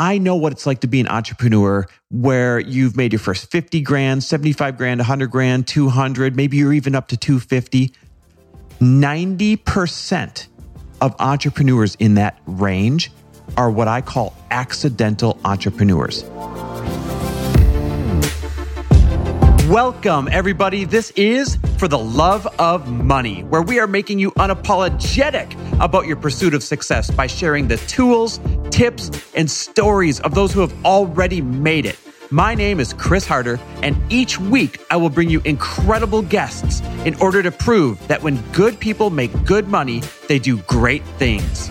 I know what it's like to be an entrepreneur where you've made your first 50 grand, 75 grand, 100 grand, 200, maybe you're even up to 250. 90% of entrepreneurs in that range are what I call accidental entrepreneurs. Welcome, everybody. This is For the Love of Money, where we are making you unapologetic about your pursuit of success by sharing the tools, tips, and stories of those who have already made it. My name is Chris Harder, and each week I will bring you incredible guests in order to prove that when good people make good money, they do great things.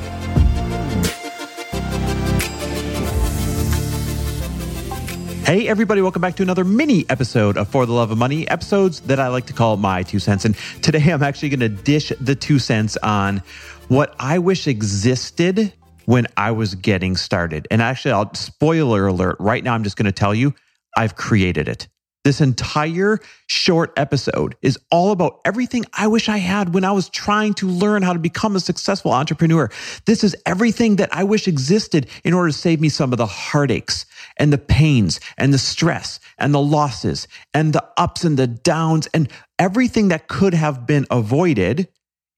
Hey, everybody, welcome back to another mini episode of For the Love of Money, episodes that I like to call My Two Cents. And today I'm actually going to dish the two cents on what I wish existed when I was getting started. And actually, I'll spoiler alert right now, I'm just going to tell you I've created it. This entire short episode is all about everything I wish I had when I was trying to learn how to become a successful entrepreneur. This is everything that I wish existed in order to save me some of the heartaches and the pains and the stress and the losses and the ups and the downs and everything that could have been avoided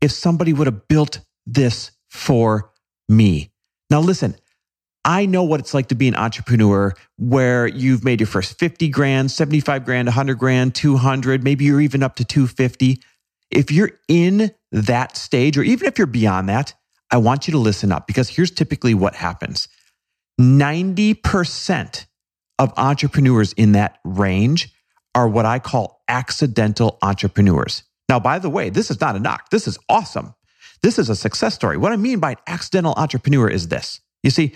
if somebody would have built this for me. Now, listen, I know what it's like to be an entrepreneur where you've made your first 50 grand, 75 grand, 100 grand, 200, maybe you're even up to 250. If you're in that stage, or even if you're beyond that, I want you to listen up because here's typically what happens 90% of entrepreneurs in that range are what I call accidental entrepreneurs. Now, by the way, this is not a knock. This is awesome. This is a success story. What I mean by an accidental entrepreneur is this. You see,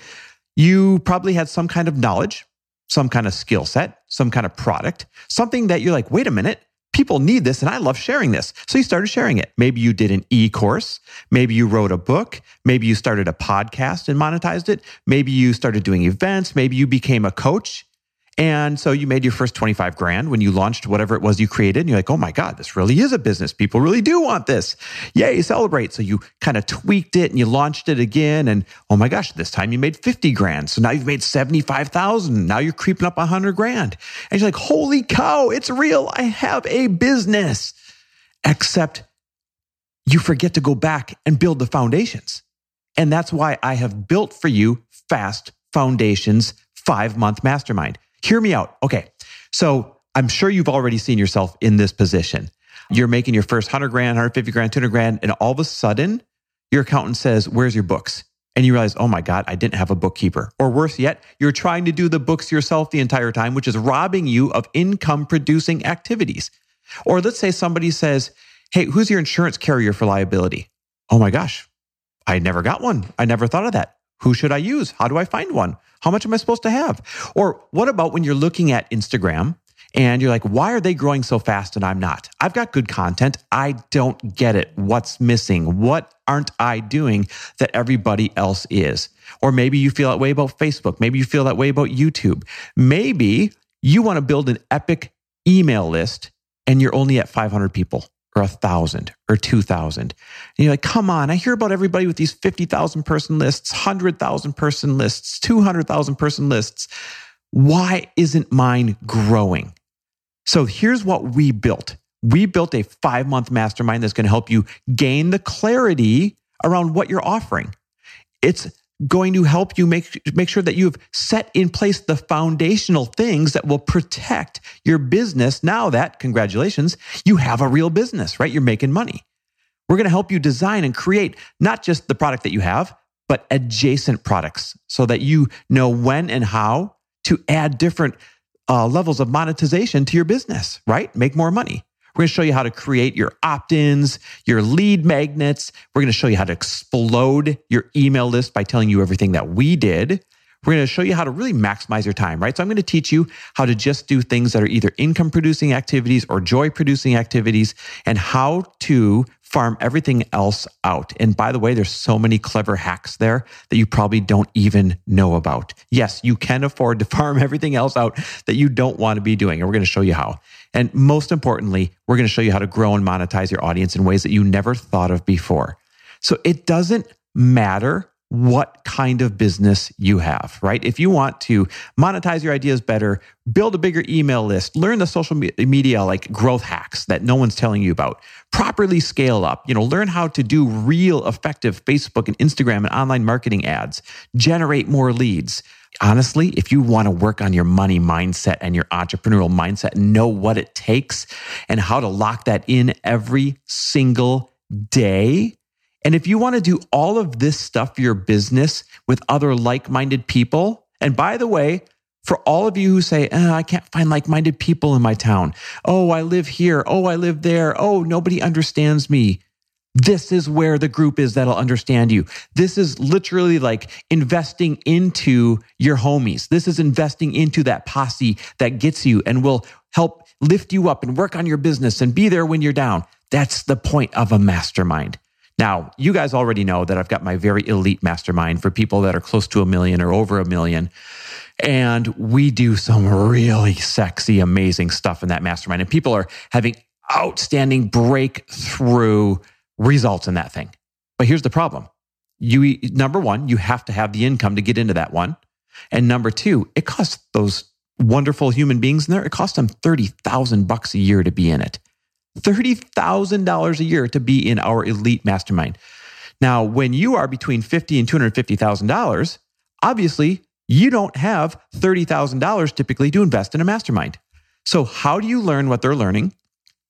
you probably had some kind of knowledge, some kind of skill set, some kind of product, something that you're like, wait a minute, people need this and I love sharing this. So you started sharing it. Maybe you did an e course. Maybe you wrote a book. Maybe you started a podcast and monetized it. Maybe you started doing events. Maybe you became a coach. And so you made your first 25 grand when you launched whatever it was you created. And you're like, oh my God, this really is a business. People really do want this. Yay, celebrate. So you kind of tweaked it and you launched it again. And oh my gosh, this time you made 50 grand. So now you've made 75,000. Now you're creeping up 100 grand. And you're like, holy cow, it's real. I have a business. Except you forget to go back and build the foundations. And that's why I have built for you Fast Foundations five month mastermind hear me out. Okay. So I'm sure you've already seen yourself in this position. You're making your first 100 grand, 150 grand, 200 grand, and all of a sudden your accountant says, Where's your books? And you realize, oh my God, I didn't have a bookkeeper. Or worse yet, you're trying to do the books yourself the entire time, which is robbing you of income producing activities. Or let's say somebody says, Hey, who's your insurance carrier for liability? Oh my gosh, I never got one. I never thought of that. Who should I use? How do I find one? How much am I supposed to have? Or what about when you're looking at Instagram and you're like, why are they growing so fast and I'm not? I've got good content. I don't get it. What's missing? What aren't I doing that everybody else is? Or maybe you feel that way about Facebook. Maybe you feel that way about YouTube. Maybe you want to build an epic email list and you're only at 500 people or a thousand or 2,000. And you're like, come on, I hear about everybody with these 50,000 person lists, 100,000 person lists, 200,000 person lists. Why isn't mine growing? So here's what we built. We built a five month mastermind that's going to help you gain the clarity around what you're offering. It's going to help you make, make sure that you've set in place the foundational things that will protect your business now that, congratulations, you have a real business, right? You're making money. We're going to help you design and create not just the product that you have, but adjacent products so that you know when and how to add different uh, levels of monetization to your business, right? Make more money. We're going to show you how to create your opt ins, your lead magnets. We're going to show you how to explode your email list by telling you everything that we did. We're going to show you how to really maximize your time, right? So I'm going to teach you how to just do things that are either income producing activities or joy producing activities and how to farm everything else out. And by the way, there's so many clever hacks there that you probably don't even know about. Yes, you can afford to farm everything else out that you don't want to be doing. And we're going to show you how. And most importantly, we're going to show you how to grow and monetize your audience in ways that you never thought of before. So it doesn't matter what kind of business you have, right? If you want to monetize your ideas better, build a bigger email list, learn the social media like growth hacks that no one's telling you about, properly scale up, you know, learn how to do real effective Facebook and Instagram and online marketing ads, generate more leads. Honestly, if you want to work on your money mindset and your entrepreneurial mindset, know what it takes and how to lock that in every single day, and if you want to do all of this stuff for your business with other like minded people, and by the way, for all of you who say, oh, I can't find like minded people in my town. Oh, I live here. Oh, I live there. Oh, nobody understands me. This is where the group is that'll understand you. This is literally like investing into your homies. This is investing into that posse that gets you and will help lift you up and work on your business and be there when you're down. That's the point of a mastermind. Now, you guys already know that I've got my very elite mastermind for people that are close to a million or over a million. And we do some really sexy, amazing stuff in that mastermind. And people are having outstanding breakthrough results in that thing. But here's the problem. You number one, you have to have the income to get into that one. And number two, it costs those wonderful human beings in there, it costs them 30,000 bucks a year to be in it. $30,000 a year to be in our elite mastermind. Now, when you are between $50 and $250,000, obviously you don't have $30,000 typically to invest in a mastermind. So, how do you learn what they're learning?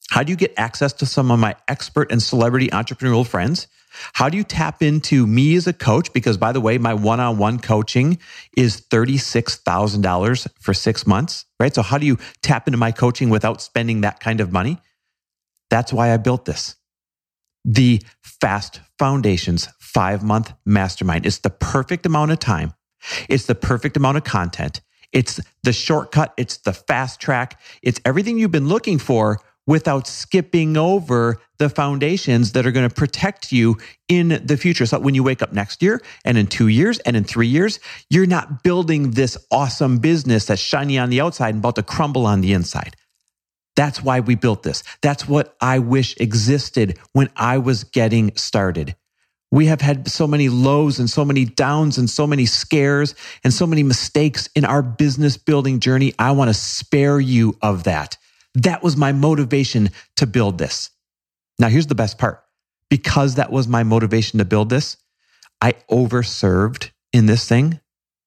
How do you get access to some of my expert and celebrity entrepreneurial friends? How do you tap into me as a coach? Because, by the way, my one on one coaching is $36,000 for six months, right? So, how do you tap into my coaching without spending that kind of money? That's why I built this. The Fast Foundations five month mastermind. It's the perfect amount of time. It's the perfect amount of content. It's the shortcut. It's the fast track. It's everything you've been looking for without skipping over the foundations that are going to protect you in the future. So when you wake up next year and in two years and in three years, you're not building this awesome business that's shiny on the outside and about to crumble on the inside. That's why we built this. That's what I wish existed when I was getting started. We have had so many lows and so many downs and so many scares and so many mistakes in our business building journey. I want to spare you of that. That was my motivation to build this. Now, here's the best part. Because that was my motivation to build this, I overserved in this thing.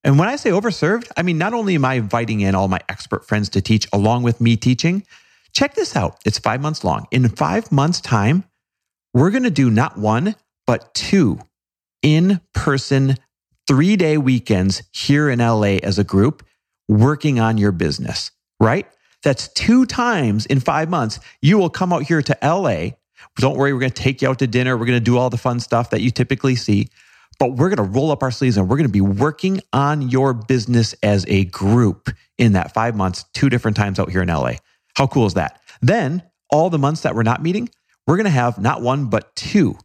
And when I say overserved, I mean, not only am I inviting in all my expert friends to teach along with me teaching, Check this out. It's five months long. In five months' time, we're going to do not one, but two in person, three day weekends here in LA as a group working on your business, right? That's two times in five months. You will come out here to LA. Don't worry, we're going to take you out to dinner. We're going to do all the fun stuff that you typically see, but we're going to roll up our sleeves and we're going to be working on your business as a group in that five months, two different times out here in LA. How cool is that? Then, all the months that we're not meeting, we're going to have not one, but two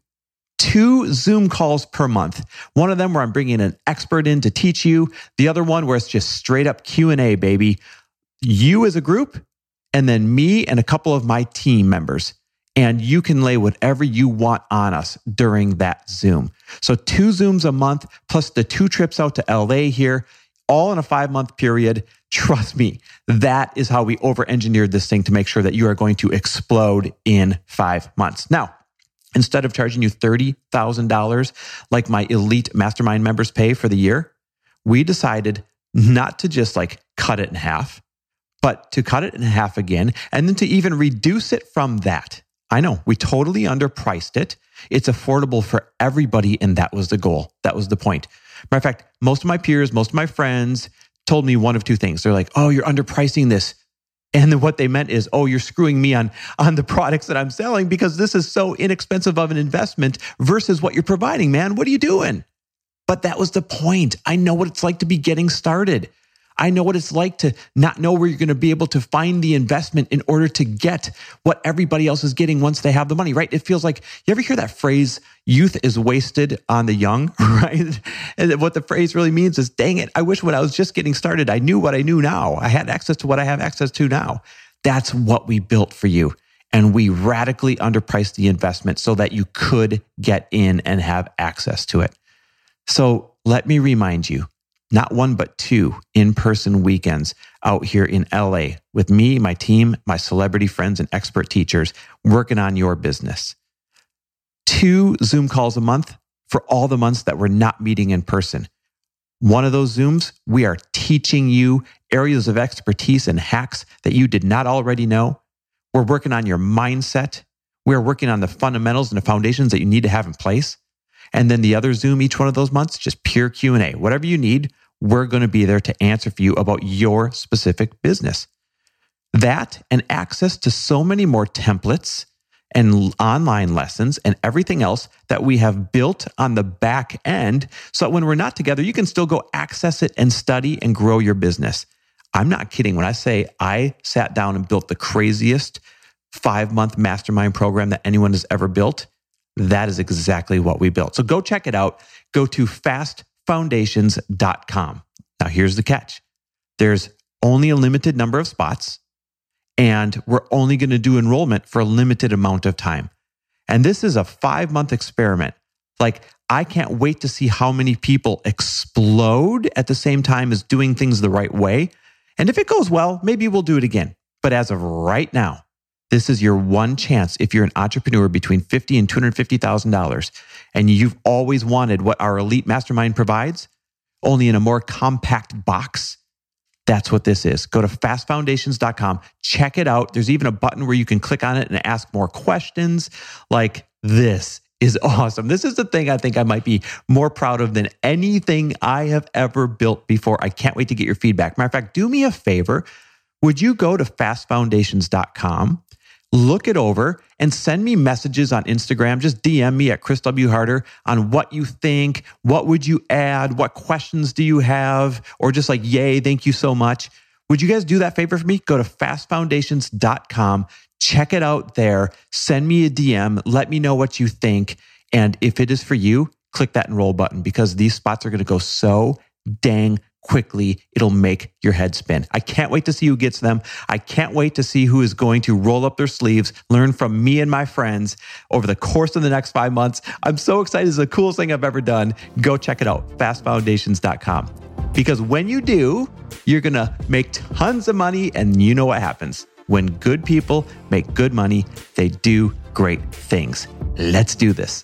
two Zoom calls per month. One of them where I'm bringing an expert in to teach you. The other one where it's just straight up Q&A, baby. You as a group and then me and a couple of my team members. And you can lay whatever you want on us during that Zoom. So two Zooms a month plus the two trips out to LA here all in a five month period. Trust me, that is how we over engineered this thing to make sure that you are going to explode in five months. Now, instead of charging you $30,000 like my elite mastermind members pay for the year, we decided not to just like cut it in half, but to cut it in half again and then to even reduce it from that. I know we totally underpriced it. It's affordable for everybody. And that was the goal. That was the point. Matter of fact, most of my peers, most of my friends told me one of two things. They're like, oh, you're underpricing this. And then what they meant is, oh, you're screwing me on, on the products that I'm selling because this is so inexpensive of an investment versus what you're providing, man. What are you doing? But that was the point. I know what it's like to be getting started. I know what it's like to not know where you're going to be able to find the investment in order to get what everybody else is getting once they have the money, right? It feels like you ever hear that phrase, youth is wasted on the young, right? And what the phrase really means is, dang it, I wish when I was just getting started, I knew what I knew now. I had access to what I have access to now. That's what we built for you. And we radically underpriced the investment so that you could get in and have access to it. So let me remind you not one, but two in person weekends out here in LA with me, my team, my celebrity friends, and expert teachers working on your business. Two Zoom calls a month for all the months that we're not meeting in person. One of those Zooms, we are teaching you areas of expertise and hacks that you did not already know. We're working on your mindset. We're working on the fundamentals and the foundations that you need to have in place. And then the other Zoom each one of those months, just pure Q&A. Whatever you need, we're going to be there to answer for you about your specific business. That and access to so many more templates and online lessons and everything else that we have built on the back end. So that when we're not together, you can still go access it and study and grow your business. I'm not kidding when I say I sat down and built the craziest five month mastermind program that anyone has ever built. That is exactly what we built. So go check it out. Go to fastfoundations.com. Now, here's the catch there's only a limited number of spots, and we're only going to do enrollment for a limited amount of time. And this is a five month experiment. Like, I can't wait to see how many people explode at the same time as doing things the right way. And if it goes well, maybe we'll do it again. But as of right now, this is your one chance if you're an entrepreneur between 50 and $250,000 and you've always wanted what our elite mastermind provides, only in a more compact box. That's what this is. Go to fastfoundations.com, check it out. There's even a button where you can click on it and ask more questions. Like this is awesome. This is the thing I think I might be more proud of than anything I have ever built before. I can't wait to get your feedback. Matter of fact, do me a favor. Would you go to fastfoundations.com? Look it over and send me messages on Instagram. Just DM me at Chris W. Harder on what you think. What would you add? What questions do you have? Or just like, yay, thank you so much. Would you guys do that favor for me? Go to fastfoundations.com, check it out there, send me a DM, let me know what you think. And if it is for you, click that enroll button because these spots are going to go so dang quickly it'll make your head spin. I can't wait to see who gets them. I can't wait to see who is going to roll up their sleeves, learn from me and my friends over the course of the next five months. I'm so excited. It's the coolest thing I've ever done. Go check it out, fastfoundations.com. Because when you do, you're going to make tons of money. And you know what happens. When good people make good money, they do great things. Let's do this.